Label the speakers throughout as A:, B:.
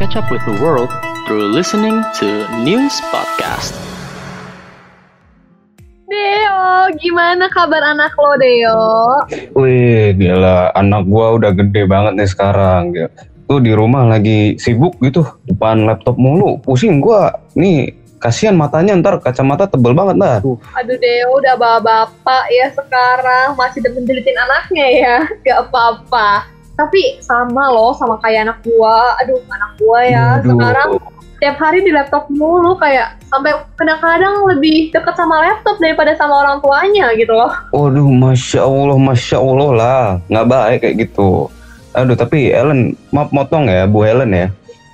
A: catch up with the world through listening to News Podcast.
B: Deo, gimana kabar anak lo, Deo?
C: Wih, gila, anak gua udah gede banget nih sekarang. Gila. Tuh di rumah lagi sibuk gitu, depan laptop mulu. Pusing gua. Nih, kasihan matanya ntar kacamata tebel banget dah. Tuh.
B: Aduh, Deo udah bapak-bapak ya sekarang. Masih demen jelitin anaknya ya. Gak apa-apa. Tapi sama loh, sama kayak anak gua. Aduh, anak gua ya.
C: Aduh.
B: Sekarang tiap hari di laptop mulu kayak sampai kadang-kadang lebih deket sama laptop daripada sama orang tuanya gitu loh.
C: Waduh, masya Allah, masya Allah lah, nggak baik kayak gitu. Aduh, tapi Ellen, maaf motong ya, Bu Helen ya.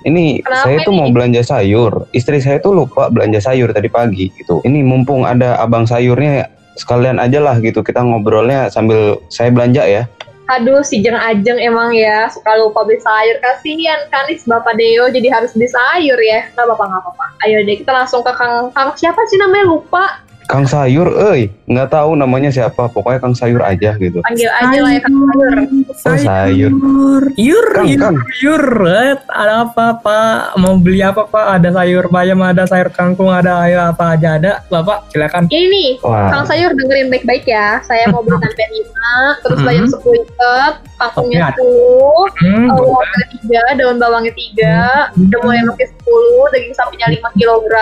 C: Ini
B: Kenapa
C: saya tuh mau belanja sayur. Istri saya tuh lupa belanja sayur tadi pagi gitu. Ini mumpung ada abang sayurnya, sekalian aja lah gitu. Kita ngobrolnya sambil saya belanja ya.
B: Aduh, si Jeng Ajeng emang ya suka lupa beli sayur. Kasihan kan nih si Bapak Deo jadi harus beli sayur ya. Nggak apa-apa, nggak apa-apa. Ayo deh, kita langsung ke Kang, Kang siapa sih namanya? Lupa.
C: Kang Sayur, eh, nggak tahu namanya siapa. Pokoknya Kang Sayur aja gitu.
B: Panggil aja lah ya Kang Sayur.
C: Oh, sayur.
D: Yur,
C: Kang,
D: yur,
C: Kang.
D: yur. Eh, ada apa, Pak? Mau beli apa, Pak? Ada sayur bayam, ada sayur kangkung, ada ayo apa aja ada. Bapak, silakan.
B: Ini
C: Wah.
B: Kang Sayur dengerin baik-baik ya. Saya mau beli tempe 5, terus
D: Mhm.
B: bayam 10 ikat, kangkungnya 10,
D: Hmm,
B: uh,
D: boleh.
B: wortel 3, daun bawangnya 3, demul yang 10, daging sapinya 5 kg,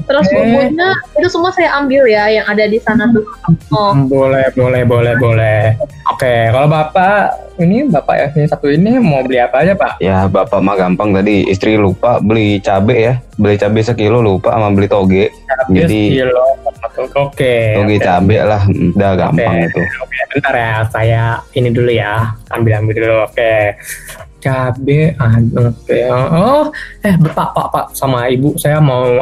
B: terus bumbunya itu semua saya ambil ya yang ada di sana tuh. Oh,
D: Hmm, Boleh, boleh, boleh, boleh. Oke, kalau Bapak ini Bapak yang ini satu ini mau beli apa aja, Pak?
C: Ya bapak mah gampang tadi istri lupa beli cabe ya beli cabe sekilo lupa sama beli toge Jadi-
D: Kilo. Oke.
C: toge
D: oke.
C: cabe lah udah gampang
D: Oke,
C: itu
D: Oke, bentar ya, saya ini dulu ya, ambil ambil dulu. Oke, cabe, ah, oke. Oh, eh, pak, pak, pak, sama ibu, saya mau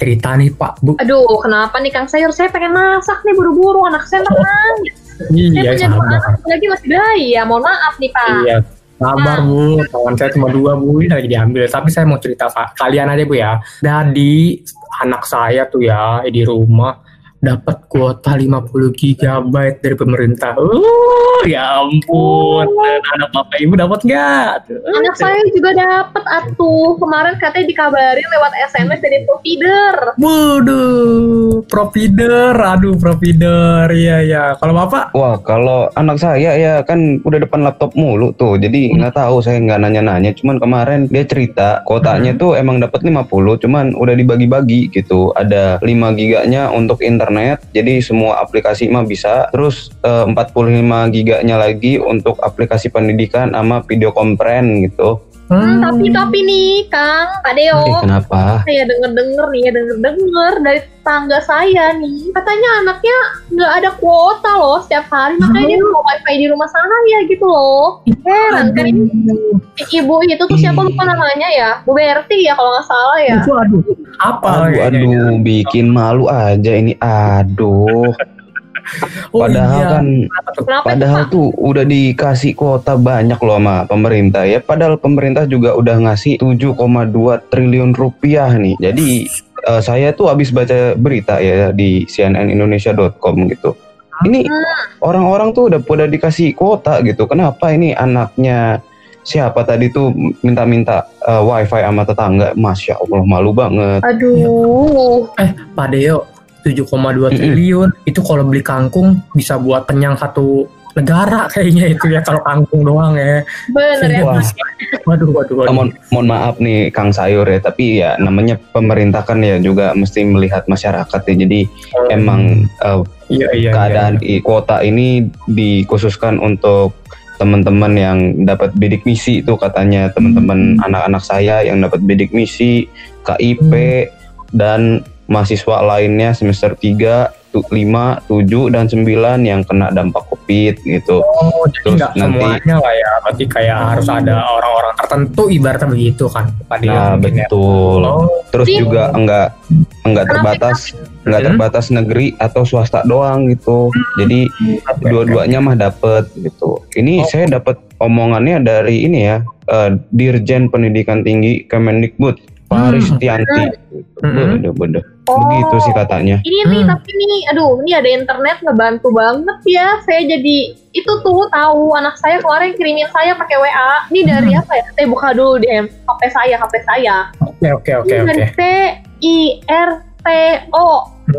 D: cerita nih, pak, bu.
B: Aduh, kenapa nih Kang Sayur? Saya pengen masak nih buru-buru, anak saya nangis. Saya
D: Iya,
B: punya dua anak, lagi masih bayi ya. Mohon maaf nih Pak.
D: Iya, sabar bu. Kawan saya cuma dua bu, ini lagi diambil. Tapi saya mau cerita Pak. kalian aja bu ya. Jadi anak saya tuh ya di rumah dapat kuota 50 GB dari pemerintah. Uh, ya ampun. Anak bapak ibu dapat nggak?
B: Anak saya juga dapat atuh. Kemarin katanya dikabarin lewat SMS dari provider.
D: Waduh, provider, aduh provider, iya ya. Kalau bapak,
C: wah kalau anak saya ya kan udah depan laptop mulu tuh jadi
D: Hmm.
C: nggak tahu saya nggak nanya-nanya cuman kemarin dia cerita kotanya
D: Hmm.
C: tuh emang dapat 50 cuman udah dibagi-bagi gitu ada 5 giganya untuk internet jadi semua aplikasi mah bisa. Terus eh, 45 giganya lagi untuk aplikasi pendidikan sama video kompren gitu
B: Hmm, tapi tapi nih Kang, Kak Deo,
C: eh kenapa?
B: Saya denger-denger nih ya denger-denger dari tangga saya nih. Katanya anaknya nggak ada kuota loh setiap hari. Makanya dia mau wifi di rumah sana ya gitu loh. Heran kan? ini ibu itu tuh siapa lupa namanya ya? Bu Berti ya kalau nggak salah ya.
D: Itu aduh, apa?
C: aduh
D: ya?
C: aduh bikin malu aja ini. Aduh
D: Oh,
C: padahal
D: iya.
C: kan
B: kenapa itu
C: Padahal
B: Pak?
C: tuh udah dikasih kuota banyak loh sama pemerintah ya. Padahal pemerintah juga udah ngasih 7,2 triliun rupiah nih. Jadi eh, saya tuh habis baca berita ya di cnnindonesia.com gitu. Ini
B: Hmm.
C: orang-orang tuh udah udah dikasih kuota gitu. Kenapa ini anaknya siapa tadi tuh minta-minta eh, wifi sama tetangga? Masya Allah malu banget.
B: aduh
D: Pak Deo, 7,2
C: Mm-mm.
D: triliun itu kalau beli kangkung bisa buat kenyang satu negara kayaknya itu ya kalau kangkung doang ya.
B: bener ya
C: Wah.
D: Waduh, waduh,
C: Eh,
D: waduh.
C: mohon, mohon maaf nih Kang Sayur ya, tapi ya namanya pemerintah kan ya juga mesti melihat masyarakat ya. Jadi emang eh,
D: iya, iya,
C: keadaan i- kuota ini dikhususkan untuk teman-teman yang dapat bidik misi itu katanya teman-teman anak-anak saya yang dapat bidik misi, KIP dan mahasiswa lainnya semester 3, 5, 7 dan 9 yang kena dampak Covid gitu.
D: Oh, jadi
C: Terus
D: nggak
C: nanti-
D: semuanya lah ya. Berarti kayak harus ada orang-orang tertentu ibaratnya begitu kan, Pak Deo.
C: Nah,
D: ya.
C: betul.
D: Oh,
C: Terus juga enggak enggak terbatas enggak
D: Hmm.
C: terbatas negeri atau swasta doang gitu. Jadi
D: oke,
C: dua-duanya mah dapet gitu. Ini
D: Oh.
C: saya dapat omongannya dari ini ya eh, Dirjen Pendidikan Tinggi Kemendikbud. Paristianti.
D: Hmm.
C: Bener bener.
B: Oh.
C: Begitu sih katanya.
B: Ini nih
D: Hmm.
B: tapi nih, aduh, ini ada internet ngebantu banget ya. Saya jadi itu tuh tahu anak saya kemarin kirimin saya pakai WA. Ini dari
D: Hmm.
B: apa ya? Saya buka dulu di HP saya, HP saya.
D: Oke oke oke
B: ini dari
D: oke.
B: T I R T O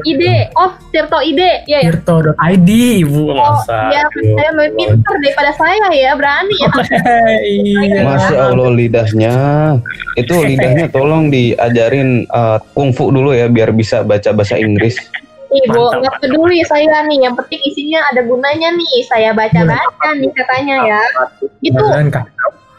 B: ide. Oh Tirto ide. Ya ya?
D: Tirto.id ibu.
B: Oh
D: masa.
B: ya saya lebih pintar daripada saya ya. Berani ya.
D: Iya.
C: Masya Allah lidahnya. Itu lidahnya tolong diajarin eh, kungfu dulu ya biar bisa baca bahasa Inggris.
B: nih bu
D: Mantap.
B: nggak peduli saya nih. Yang penting isinya ada gunanya nih. Saya baca baca nih katanya ya. Itu
D: Beneran, Kak.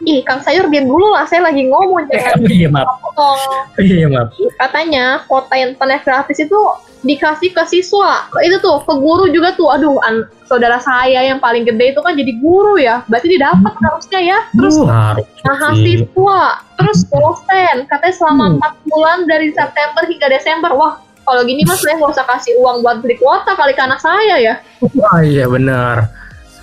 B: Ih kang sayur diam dulu lah saya lagi ngomong jangan
D: Iya maaf.
B: potong
D: Iya maaf.
B: katanya kuota internet gratis itu dikasih ke siswa itu tuh ke guru juga tuh aduh an- saudara saya yang paling gede itu kan jadi guru ya berarti didapat harusnya ya terus
D: Uh,
B: mahasiswa, terus dosen, katanya selama
D: Hmm.
B: 4 bulan dari September hingga Desember. Wah, kalau gini mas saya nggak usah kasih uang buat beli kuota kali ke anak saya ya.
D: Wah iya benar.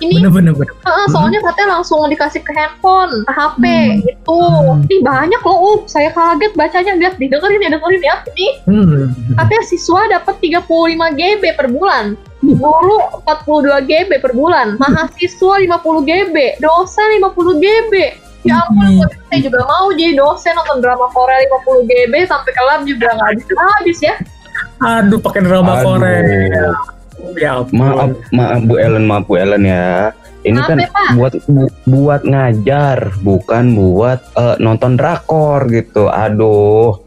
B: Ini
D: Benar benar benar.
B: eh, soalnya katanya langsung dikasih ke handphone, ke HP
D: Hmm.
B: gitu.
D: Hmm.
B: Ih banyak loh, uh, saya kaget bacanya. Lihat, didengerin ya, dengerin ya. Ini
D: Hmm.
B: katanya siswa dapat 35 GB per bulan. Guru 42 GB per bulan, mahasiswa 50 GB, dosen 50 GB. Ya ampun,
D: Hmm.
B: saya juga mau jadi dosen nonton drama Korea 50 GB sampai kelam juga nggak habis habis ya.
D: Aduh pakai drama
C: Aduh.
D: Korea. Ya ampun.
C: Maaf, maaf Bu Ellen, maaf Bu Ellen ya. Ini
B: Maaf
C: kan
B: ya, Pak.
C: buat bu- buat ngajar, bukan buat eh, nonton drakor gitu. Aduh,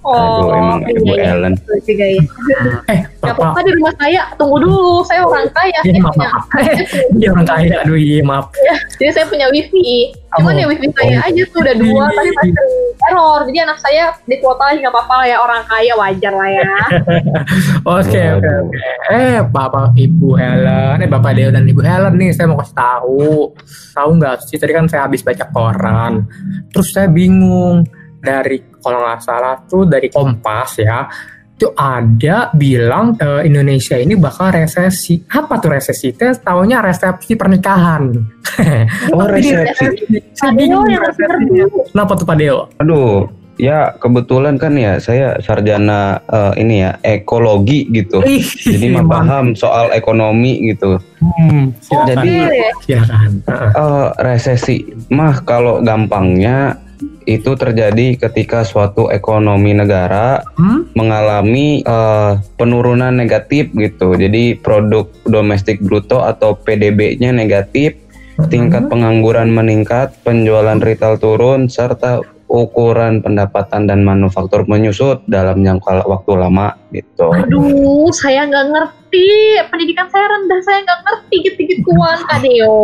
C: aduh emang
B: iya,
C: Bu
B: iya,
C: Ellen.
B: betul juga ya.
D: Eh
B: Gak apa-apa di rumah saya, tunggu dulu, saya orang kaya.
D: Iya maaf
B: punya,
D: maaf. Iya orang kaya. Aduh iya maaf.
B: jadi saya punya wifi. Cuman
D: Oh.
B: ya wifi saya aja tuh udah dua, tapi masih error. Jadi anak saya di kuota lagi nggak apa-apa lah ya, orang kaya wajar lah ya.
D: Oke oke. Eh bapak ibu Helen, eh bapak Deo dan ibu Helen nih saya mau kasih tahu. Tahu nggak sih tadi kan saya habis baca koran. Terus saya bingung dari kalau nggak salah tuh dari Kompas ya. Itu ada bilang eh, Indonesia ini bakal resesi. Apa tuh resesi? Saya taunya resepsi pernikahan.
C: Oh
D: Tapi
C: resepsi.
D: Bingung
B: yang.
D: Kenapa tuh Pak Deo?
C: Aduh, ya kebetulan kan ya saya sarjana eh, ini ya ekologi gitu.
D: Ih,
C: Jadi mah paham soal ekonomi gitu.
D: Hmm, silakan.
C: Jadi-
B: Iya,
D: silakan. Heeh.
C: Eh, resesi mah kalau gampangnya itu terjadi ketika suatu ekonomi negara
D: Hmm?
C: mengalami eh, penurunan negatif gitu. Jadi produk domestik bruto atau PDB-nya negatif, tingkat pengangguran meningkat, penjualan retail turun serta ukuran pendapatan dan manufaktur menyusut dalam jangka waktu lama gitu.
B: Aduh, saya nggak ngerti. Pendidikan saya rendah, saya nggak ngerti gitu-gituan, Kak Deo.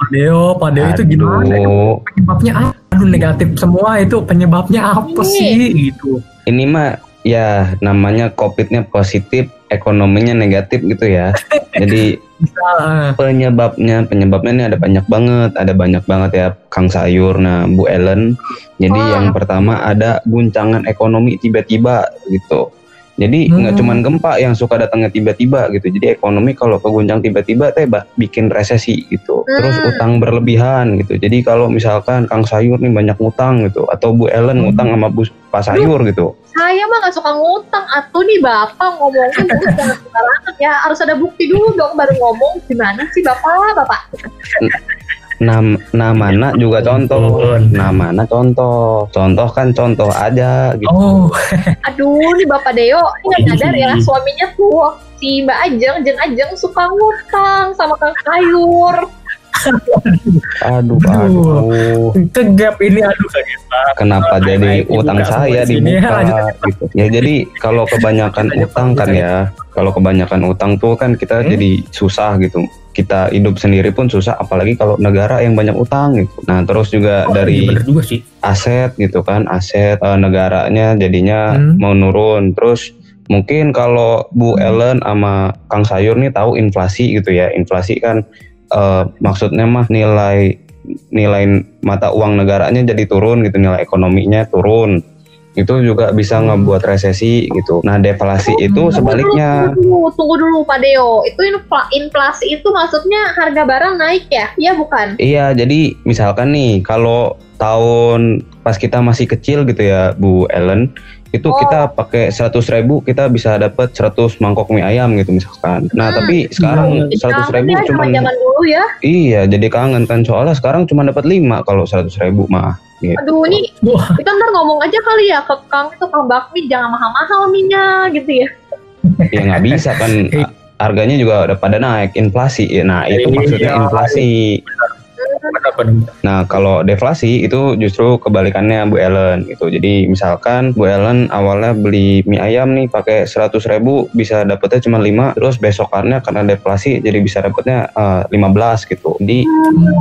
D: Pak Deo, Pak Deo itu gimana? Penyebabnya apa? Aduh negatif semua itu penyebabnya apa
B: Iya.
D: sih gitu?
C: ini mah ya namanya COVID-nya positif, ekonominya negatif gitu ya. Jadi
D: Bisa. eh,
C: penyebabnya penyebabnya ini ada banyak banget ada banyak banget ya Kang Sayur nah Bu Ellen jadi
B: Wah.
C: yang pertama ada guncangan ekonomi tiba-tiba gitu jadi
D: Hmm.
C: nggak cuman gempa yang suka datangnya tiba-tiba gitu jadi ekonomi kalau keguncang tiba-tiba teh bikin resesi gitu terus
B: Hmm.
C: utang berlebihan gitu jadi kalau misalkan Kang Sayur nih banyak ngutang gitu atau Bu Ellen
D: Hmm.
C: ngutang sama Bu Pak Sayur gitu
B: Saya mah nggak suka ngutang. Atuh nih bapak ngomongin sembarangan ya. Harus ada bukti dulu dong baru ngomong. Gimana sih bapak, bapak?
C: Nam namana juga contoh.
D: Ampun.
C: namana contoh. Contoh kan contoh aja gitu.
D: Oh,
B: Aduh, nih Bapak Deo, ini nggak nyadar ya suaminya tuh si Mbak Ajeng, Jeng Ajeng suka ngutang sama Kang Sayur.
C: Aduh,
D: Aduh.
C: aduh.
D: ke gap ini aduh sakit banget.
C: Kenapa
D: Ayo,
C: jadi
D: ayo,
C: utang saya dibuka gitu. Ya jadi kalau kebanyakan utang kan ya, kalau kebanyakan utang tuh kan kita
D: Hmm.
C: jadi susah gitu. Kita hidup sendiri pun susah apalagi kalau negara yang banyak utang gitu. Nah, terus juga
D: Oh, iya
C: dari
D: bener juga sih.
C: aset gitu kan, aset eh, negaranya jadinya
D: Hmm.
C: mau nurun. Terus mungkin kalau Bu Ellen sama Kang Sayur nih tahu inflasi gitu ya. Inflasi kan eh, maksudnya mah nilai nilai mata uang negaranya jadi turun gitu, nilai ekonominya turun. itu juga bisa ngebuat resesi gitu. Nah, deflasi itu sebaliknya.
B: Tunggu, tunggu dulu Pak Deo. Itu infla- inflasi itu maksudnya harga barang naik ya? Iya bukan?
C: Iya, jadi misalkan nih kalau tahun pas kita masih kecil gitu ya Bu Ellen, itu
B: Oh.
C: kita pakai 100 ribu kita bisa dapat 100 mangkok mie ayam gitu misalkan. Nah,
B: Hmm.
C: tapi sekarang
B: Jadi
C: 100
B: kangen
C: ribu
B: ya
C: cuman
B: zaman dulu ya.
C: iya, jadi kangen kan soalnya sekarang cuma dapat 5 kalau 100 ribu mah. Gitu.
B: Aduh, ini
D: Wah,
B: kita ntar ngomong aja kali ya ke Kang itu Kang Bakmi jangan mahal-mahal minyak gitu ya.
C: ya nggak bisa kan
D: Iya.
C: harganya juga udah pada naik inflasi ya nah itu
D: Iya.
C: maksudnya inflasi. Nah kalau deflasi itu justru kebalikannya Bu Ellen gitu jadi misalkan Bu Ellen awalnya beli mie ayam nih pakai 100 ribu bisa dapetnya cuma 5 terus besokannya karena deflasi jadi bisa dapetnya eh, 15 gitu jadi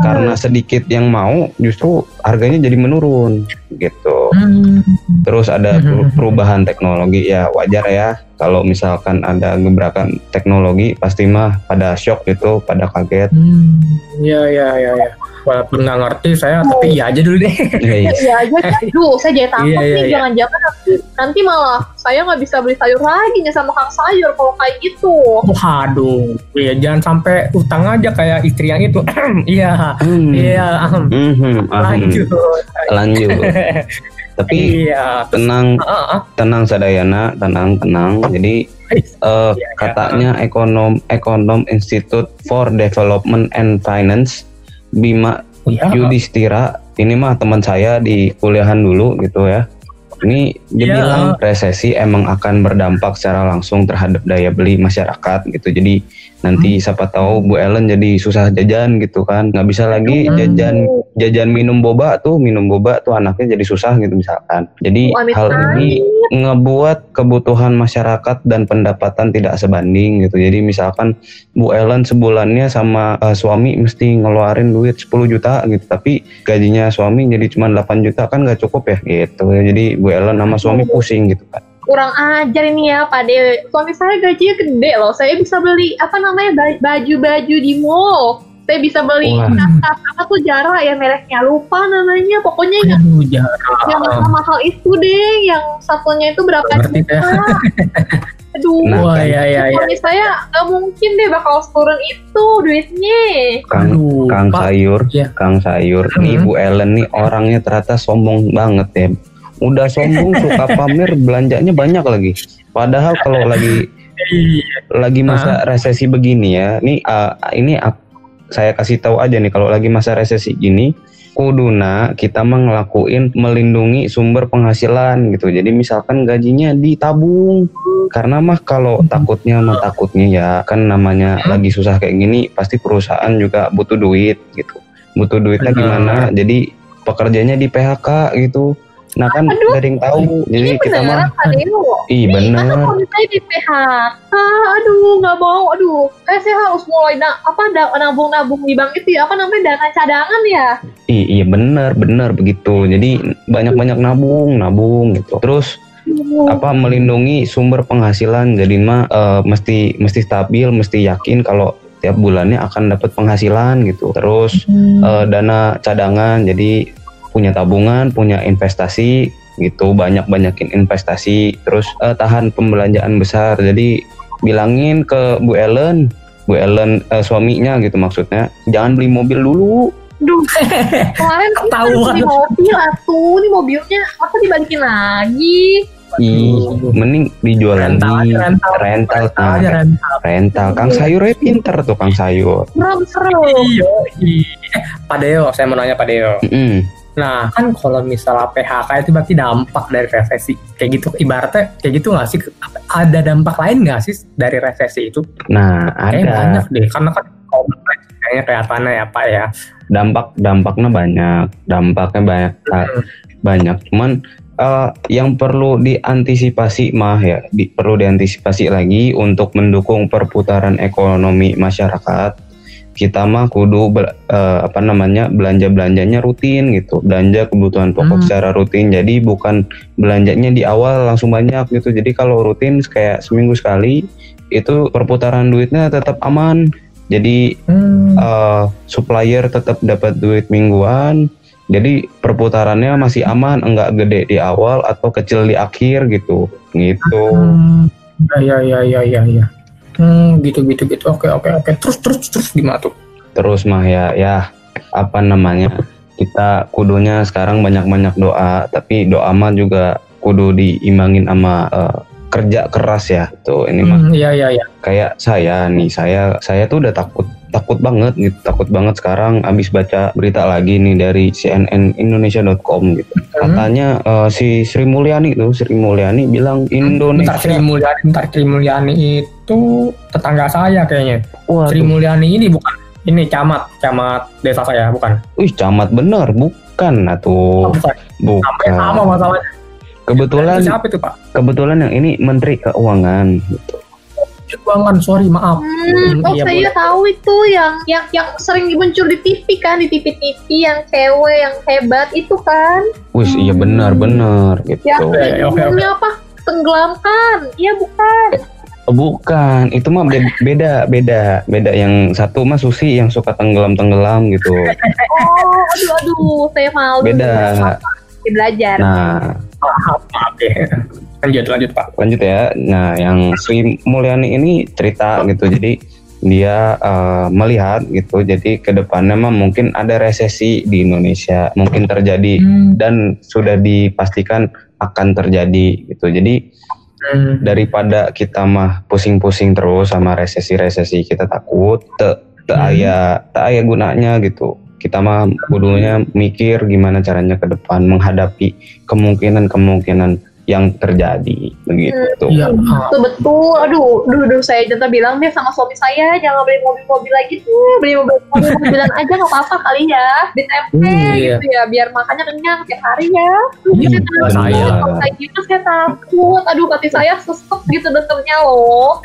C: karena sedikit yang mau justru harganya jadi menurun gitu
D: Hmm.
C: Terus ada per- perubahan teknologi ya wajar ya. Kalau misalkan ada gebrakan teknologi pasti mah pada shock gitu, pada kaget.
D: Hmm, Iya, iya, iya, iya. Walaupun nggak ngerti saya, tapi iya aja dulu deh.
C: Guys,
B: Iya aja. Duh, saya jadi takut
D: Iya, iya,
B: nih
D: iya.
B: jangan-jangan nanti, nanti malah saya nggak bisa beli sayur lagi nih sama Kang Sayur kalau kayak gitu.
D: Waduh, iya jangan sampai utang aja kayak istri yang itu. Iya,
C: Hmm.
D: iya.
C: Mhm,
D: lanjut.
C: Lanjut. Tapi
D: Iya, terus,
C: tenang,
D: ah, ah,
C: tenang Sadayana, tenang, tenang. Jadi eh,
D: Iya,
C: katanya ekonom ekonom Institute for Development and Finance Bima
D: iya.
C: Yudhistira ini mah teman saya di kuliahan dulu gitu ya. Ini dia
D: Iya.
C: bilang resesi emang akan berdampak secara langsung terhadap daya beli masyarakat gitu. Jadi nanti siapa tahu Bu Ellen jadi susah jajan gitu kan. Nggak bisa lagi
D: Hmm.
C: jajan jajan minum boba tuh, minum boba tuh anaknya jadi susah gitu misalkan. Jadi
B: Oh,
C: hal ini ngebuat kebutuhan masyarakat dan pendapatan tidak sebanding gitu. Jadi misalkan Bu Ellen sebulannya sama uh, suami mesti ngeluarin duit 10 juta gitu, tapi gajinya suami jadi cuma 8 juta kan nggak cukup ya gitu. Jadi Bu Ellen sama suami pusing gitu kan.
B: Kurang ajar ini ya Pak Dewi. Suami saya gajinya gede loh. Saya bisa beli apa namanya ba- baju-baju di mall. Saya bisa beli tas apa tuh Jara ya mereknya lupa namanya. Pokoknya yang
D: Aduh, jangan.
B: yang mahal-mahal itu deh. Yang satunya itu berapa juta. Aduh.
C: Nah,
D: Wah, iya, iya, iya.
B: Suami saya nggak mungkin deh bakal turun itu duitnya.
C: Kang
D: Aduh,
C: Kang
D: Pak.
C: Sayur,
D: Iya.
C: Kang Sayur. Nih
D: Hmm.
C: Bu Ellen nih orangnya ternyata sombong banget ya. Udah sombong suka pamer belanjanya banyak lagi. Padahal kalau lagi lagi masa resesi begini ya, nih uh, ini ap- saya kasih tahu aja nih kalau lagi masa resesi gini, kuduna kita mah ngelakuin melindungi sumber penghasilan gitu. Jadi misalkan gajinya ditabung, karena mah kalau takutnya mah takutnya ya kan namanya lagi susah kayak gini, pasti perusahaan juga butuh duit gitu. Butuh duitnya gimana? Jadi pekerjanya di PHK gitu. Nah kan
B: Aduh,
C: gak ada yang tahu. Jadi
B: Ini
C: kita mah. Ih bener.
B: Masa suami saya di PHK? Aduh, nggak mau. Aduh, kayak saya harus mulai na apa nabung-nabung di bank itu ya. Apa namanya dana cadangan ya?
C: I- iya bener bener begitu jadi banyak-banyak nabung nabung gitu terus apa melindungi sumber penghasilan jadi mah eh, mesti mesti stabil mesti yakin kalau tiap bulannya akan dapat penghasilan gitu terus eh, dana cadangan jadi punya tabungan punya investasi gitu banyak banyakin investasi terus eh, tahan pembelanjaan besar jadi bilangin ke Bu Ellen Bu Ellen eh, suaminya gitu maksudnya jangan beli mobil dulu
B: Duh, kemarin
D: Ketahuan.
B: di mobil atuh, ini mobilnya masa dibalikin lagi?
C: Ih, mending dijual
D: Rental
C: lagi.
D: rental.
C: rental,
D: Rental
C: nah,
D: aja, rental.
C: rental. Kang sayurnya pinter tuh Kang sayur.
B: Serem-serem.
D: Iya, iya. Eh, Pak Deo, saya mau nanya Pak Deo.
C: Mm-mm.
D: Nah, kan kalau misalnya PHK itu berarti dampak dari resesi. Kayak gitu, ibaratnya kayak gitu nggak sih? Ada dampak lain nggak sih dari resesi itu?
C: Nah,
D: Kayaknya
C: ada
D: banyak deh, karena kan kompleks kayaknya kelihatannya ya Pak ya.
C: dampak dampaknya banyak, dampaknya banyak
D: Hmm.
C: banyak. Cuman eh, yang perlu diantisipasi mah ya, di- perlu diantisipasi lagi untuk mendukung perputaran ekonomi masyarakat. Kita mah kudu eh, apa namanya belanja belanjanya rutin gitu, belanja kebutuhan pokok
D: Hmm.
C: secara rutin. Jadi bukan belanjanya di awal langsung banyak gitu. Jadi kalau rutin kayak seminggu sekali itu perputaran duitnya tetap aman. Jadi
D: Hmm.
C: eh, supplier tetap dapat duit mingguan, Jadi perputarannya masih aman, enggak gede di awal atau kecil di akhir gitu. Gitu.
D: Hmm, ya ya ya ya ya. Hmm, gitu gitu gitu. Oke oke oke. Terus terus terus gimana tuh?
C: Terus mah ya ya apa namanya? Kita kudunya sekarang banyak-banyak doa, tapi doa mah juga kudu diimbangin sama eh, kerja keras ya. Tuh ini mah
D: Hmm, iya iya iya.
C: kayak saya nih saya saya tuh udah takut takut banget gitu takut banget sekarang abis baca berita lagi nih dari CNN Indonesia.com gitu katanya eh, si Sri Mulyani tuh Sri Mulyani bilang
D: Bentar Sri
C: Indonesia
D: Mulyani, bentar Sri Mulyani itu tetangga saya kayaknya.
C: wah
D: Sri Mulyani ini bukan ini camat, camat desa saya bukan.
C: wih camat bener bukan
D: Oh,
C: atuh
D: bukan. Sampai sama
C: bukan
D: masalahnya.
C: kebetulan
D: siapa itu Pak?
C: kebetulan yang ini Menteri Keuangan gitu
D: Keuangan, sorry maaf.
B: Hmm,
D: Hmm,
B: oh
D: iya,
B: saya
D: boleh.
B: tahu itu yang yang yang sering muncul di TV kan di TV-TV yang cewek yang hebat itu kan
C: wih iya benar benar gitu
B: yang
D: Oke, oke, oke.
B: apa tenggelamkan iya bukan
C: Bukan, itu mah be- beda, beda, beda. Yang satu mah Susi yang suka tenggelam tenggelam gitu.
B: oh aduh aduh saya malu
C: Beda.
B: Belajar
C: Nah,
D: ya. Lanjut lanjut Pak.
C: lanjut ya. Nah, yang Sri Mulyani ini cerita gitu. Jadi dia eh, melihat gitu. Jadi ke depannya mah mungkin ada resesi di Indonesia, mungkin terjadi
D: Hmm.
C: dan sudah dipastikan akan terjadi gitu. Jadi
D: Hmm.
C: daripada kita mah pusing-pusing terus sama resesi-resesi kita takut te te
D: Hmm.
C: aya te aya gunanya gitu kita mah kudunya mikir gimana caranya ke depan menghadapi kemungkinan-kemungkinan yang terjadi begitu.
D: Iya. ah.
B: betul betul. Aduh duh, duh saya jangan bilang deh sama suami saya jangan beli mobil-mobil lagi tuh. Beli mobil mobilan aja nggak apa-apa kali ya. Di tempe
D: Hmm, iya.
B: gitu ya biar makannya kenyang tiap hari ya.
D: Iya,
B: saya takut
D: saya.
B: kalau kayak gitu saya takut. Aduh hati saya sesek gitu dengernya loh.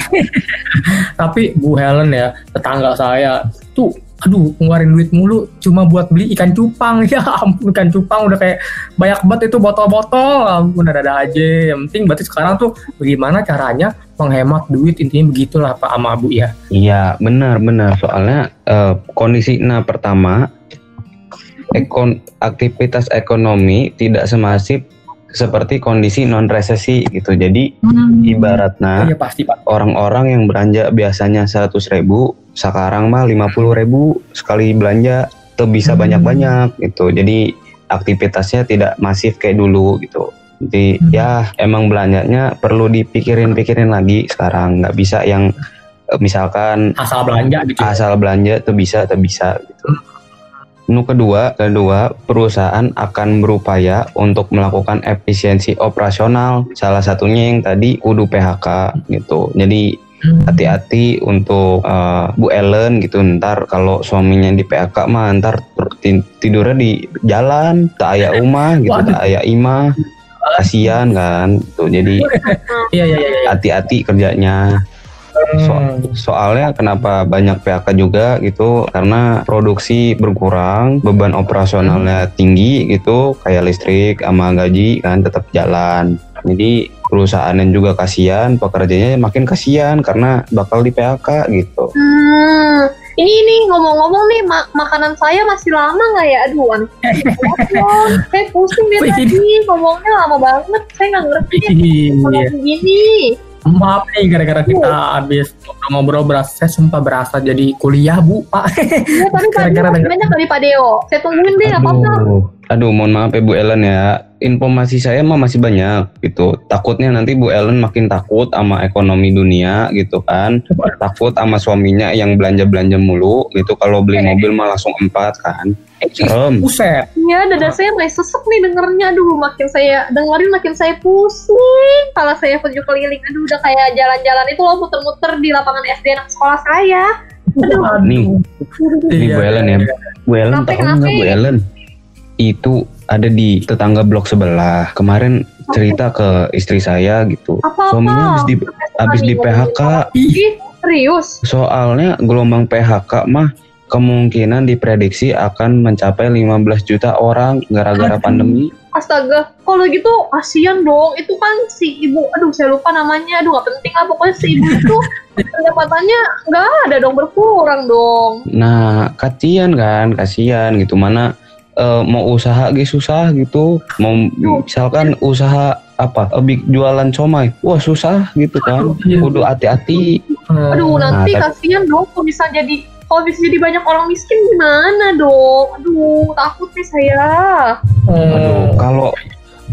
D: Tapi Bu Helen ya, tetangga saya tuh aduh ngeluarin duit mulu cuma buat beli ikan cupang. Ya ampun ikan cupang udah kayak banyak banget itu botol-botol. Ampun ada aja. Yang penting berarti sekarang tuh bagaimana caranya menghemat duit intinya begitulah Pak sama Bu ya.
C: Iya benar benar. Soalnya eh, kondisi nah pertama ekon aktivitas ekonomi tidak semasif seperti kondisi non resesi gitu. Jadi ibaratnya
D: iya pasti Pak.
C: orang-orang yang belanja biasanya 100 ribu sekarang mah 50 ribu sekali belanja tuh bisa
D: Hmm.
C: banyak-banyak gitu jadi aktivitasnya tidak masif kayak dulu gitu jadi
D: Hmm.
C: ya emang belanjanya perlu dipikirin-pikirin lagi sekarang nggak bisa yang eh, misalkan
D: asal belanja gitu ya.
C: asal belanja tuh bisa tuh bisa gitu. Nu kedua, kedua perusahaan akan berupaya untuk melakukan efisiensi operasional. Salah satunya yang tadi kudu PHK gitu. Jadi. Hati-hati untuk eh, Bu Ellen gitu ntar kalau suaminya di PHK mah ntar tidurnya di jalan tak aya umah gitu tak aya imah. Kasihan kan tuh jadi
D: iya iya iya
C: hati-hati kerjanya. So-
D: Hmm.
C: soalnya kenapa banyak PHK juga gitu karena produksi berkurang beban operasionalnya tinggi gitu kayak listrik sama gaji kan tetap jalan jadi perusahaan juga kasihan pekerjanya makin kasihan karena bakal di PHK gitu
B: Hmm, ini ini ngomong-ngomong nih ma- makanan saya masih lama nggak ya? Aduh, aneh. saya pusing deh tadi ngomongnya lama banget. Saya nggak ngerti ya kalau
D: Iya.
B: begini.
D: Maaf nih gara-gara kita habis ngobrol beras saya sumpah berasa jadi kuliah Bu Pak.
B: Ya, tapi
D: Gara-gara
B: banyak kali Pak Deo. Saya tungguin deh apa-apa.
C: aduh aduh mohon maaf ya Bu Ellen ya informasi saya mah masih banyak gitu takutnya nanti Bu Ellen makin takut sama ekonomi dunia gitu kan takut sama suaminya yang belanja-belanja mulu gitu kalau beli mobil mah langsung empat kan serem
D: Buset.
B: Iya, dada saya mulai sesek nih dengernya. Aduh, makin saya dengerin makin saya pusing. Kepala saya tujuh keliling. Aduh, udah kayak jalan-jalan itu loh muter-muter di lapangan SD anak sekolah saya.
D: Aduh.
C: Nih. Nih,
D: Iya,
C: Bu Ellen ya.
D: iya.
C: Bu Ellen tahu nggak? Bu Ellen itu ada di tetangga blok sebelah. Kemarin cerita ke istri saya gitu.
B: Apa-apa?
C: suaminya habis di habis di PHK
B: Ih, serius?
C: soalnya gelombang PHK mah kemungkinan diprediksi akan mencapai 15 juta orang gara-gara pandemi.
B: Astaga, kalau gitu kasihan dong. Itu kan si ibu, aduh saya lupa namanya. Aduh gak penting lah. Pokoknya si ibu itu pendapatannya nggak ada dong berkurang dong.
C: Nah, kasihan kan, kasihan gitu. Mana eh, mau usaha gitu susah gitu mau misalkan usaha apa eh, big jualan somai wah susah gitu kan
D: Iya.
C: kudu hati-hati
B: Aduh, nanti
C: Nah,
B: kasihan dong kalau bisa jadi kalau bisa jadi banyak orang miskin gimana dong? Aduh, takut nih saya.
C: aduh kalau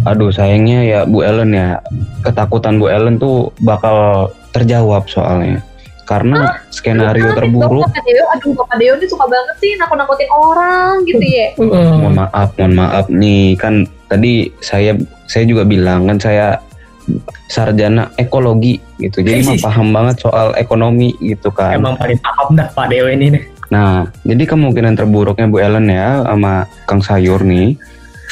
C: aduh sayangnya ya Bu Ellen ya ketakutan Bu Ellen tuh bakal terjawab soalnya karena skenario terburuk.
B: Bapak Deo, aduh Bapak Deo ini suka banget sih nakut-nakutin orang gitu ya.
C: mohon maaf mohon maaf. Nih kan tadi saya saya juga bilang kan saya sarjana ekologi gitu. Jadi mah paham banget soal ekonomi gitu kan.
D: Emang paling paham dah Pak Dewa ini. Nih.
C: nah jadi kemungkinan terburuknya Bu Ellen ya sama Kang Sayur nih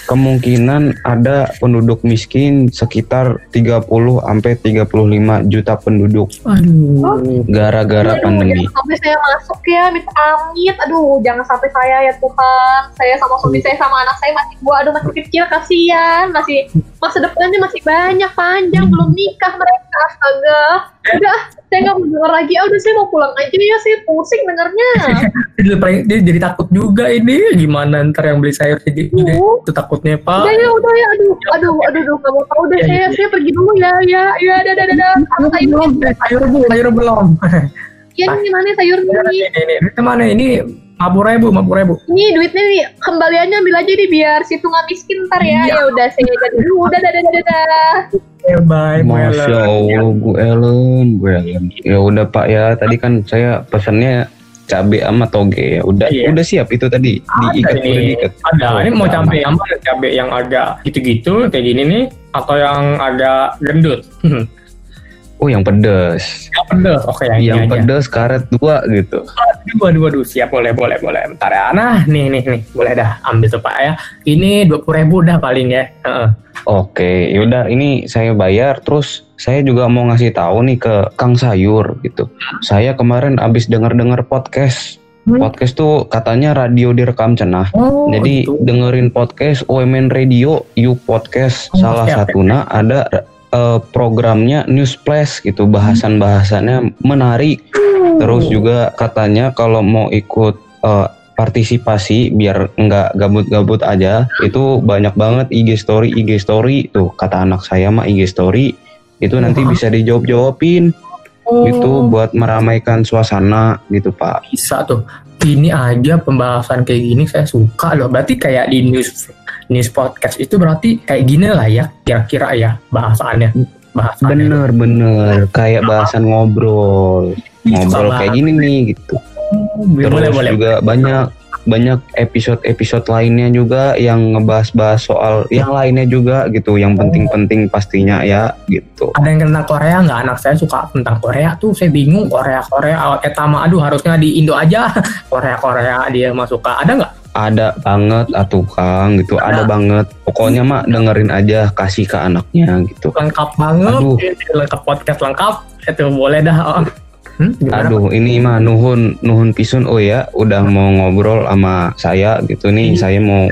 C: kemungkinan ada penduduk miskin sekitar 30 sampai 35 juta penduduk
D: Aduh.
C: gara-gara
B: Aduh,
C: pandemi
B: jangan sampai saya masuk ya, minta amit. Aduh, jangan sampai saya ya Tuhan. Saya sama suami saya sama anak saya masih dua, aduh masih kecil, kasihan. Masih masa depannya masih banyak, panjang, belum nikah mereka. Astaga. Udah, saya nggak mau denger lagi. Ah, udah saya mau pulang aja ya, saya pusing dengernya.
D: Dia, jadi takut juga ini gimana ntar yang beli sayur jadi
B: Uh.
D: itu takutnya Pak.
B: Udah ya, udah ya, aduh, aduh, aduh, aduh, nggak mau tahu deh.
D: Ya,
B: Saya,
D: ya,
B: saya pergi dulu ya, ya, ya, dah, dah, dah, dah. Sama sayur,
D: belum, sayur belum, sayur belum.
B: ya ini gimana sayur
D: ini, ini, ini, ke mana ini? Mabur ribu, mabur ribu.
B: Ini duitnya nih kembaliannya ambil aja nih biar situ nggak miskin ntar ya.
D: Iya.
B: Ya udah saya jadi dulu. Udah, dah, dah, dah, dah, dah.
D: Eh, bye,
C: Masya. Allah Bu Ellen, Bu Ellen. Ya udah Pak ya, tadi kan saya pesannya cabe sama toge ya. Udah
D: Iya.
C: udah siap itu tadi diikat
D: Ada
C: udah
D: ini.
C: diikat.
D: Ada, ini mau
C: Udah
D: cabai
C: aman.
D: yang mana? Cabai yang agak gitu-gitu kayak gini nih atau yang agak gendut?
C: Oh yang pedes.
D: yang pedes. Oke, yang,
C: yang
D: aja.
C: pedes karet dua gitu.
D: Dua, dua, dua, siap boleh, boleh, boleh. Bentar ya. Nah, nih, nih, nih, boleh dah ambil tuh Pak ya. Ini dua puluh ribu dah paling ya. Heeh.
C: Oke, yaudah ini saya bayar terus saya juga mau ngasih tahu nih ke Kang Sayur gitu. Saya kemarin abis denger-denger podcast.
D: Hmm.
C: Podcast tuh katanya radio direkam cenah.
D: Oh,
C: Jadi
D: gitu.
C: dengerin podcast OMN Radio, You Podcast
D: Oh,
C: salah
D: siap,
C: satunya ada eh, programnya News Flash gitu, bahasan-bahasannya menarik. Terus juga katanya kalau mau ikut eh, partisipasi biar nggak gabut-gabut aja, itu banyak banget IG story, IG story tuh kata anak saya mah IG story itu nanti
D: Wah.
C: bisa dijawab-jawabin
D: Oh,
C: gitu buat meramaikan suasana gitu Pak.
D: bisa tuh. Ini aja pembahasan kayak gini saya suka loh. Berarti kayak di news news podcast itu berarti kayak gini lah ya kira-kira ya bahasannya. Bahasannya.
C: Bener bener kayak bahasan ngobrol ngobrol
D: Sama-
C: kayak gini nih gitu.
D: boleh
C: Terus
D: boleh boleh.
C: juga banyak banyak episode-episode lainnya juga yang ngebahas-bahas soal yang lainnya juga gitu, yang penting-penting pastinya ya gitu.
D: Ada yang tentang Korea nggak? Anak saya suka tentang Korea tuh. Saya bingung Korea Korea. Etama aduh harusnya di Indo aja. Korea Korea dia mah suka. Ada nggak?
C: Ada banget atuh Kang gitu, ada
D: Ada.
C: banget. Pokoknya mah dengerin aja kasih ke anaknya gitu.
D: Lengkap banget.
C: Aduh.
D: Lengkap podcast lengkap. Itu boleh dah. Oh. Hmm, gimana?
C: Aduh, ini mah nuhun nuhun pisun oh ya, udah mau ngobrol sama saya gitu nih.
D: Iya.
C: Saya mau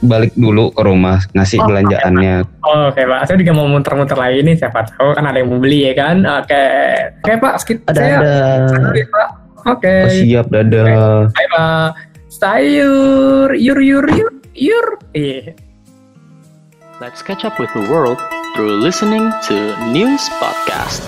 C: balik dulu ke rumah ngasih
D: Oh,
C: belanjaannya.
D: Oh, Oke Pak, saya juga mau muter-muter lagi nih, siapa tahu kan ada yang mau beli ya kan. Oke, oke Pak, skip
C: Ada
D: saya.
C: ada.
D: Oke,
C: Oh, siap dadah.
D: bye Pak. Sayur, yur yur yur yur. Iya.
A: Let's catch up with the world through listening to News Podcast.